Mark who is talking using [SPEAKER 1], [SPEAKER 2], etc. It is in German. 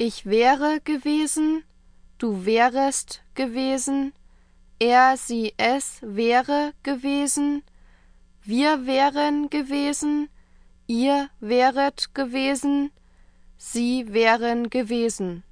[SPEAKER 1] Ich wäre gewesen, du wärest gewesen, er, sie, es wäre gewesen, wir wären gewesen, ihr wäret gewesen, sie wären gewesen.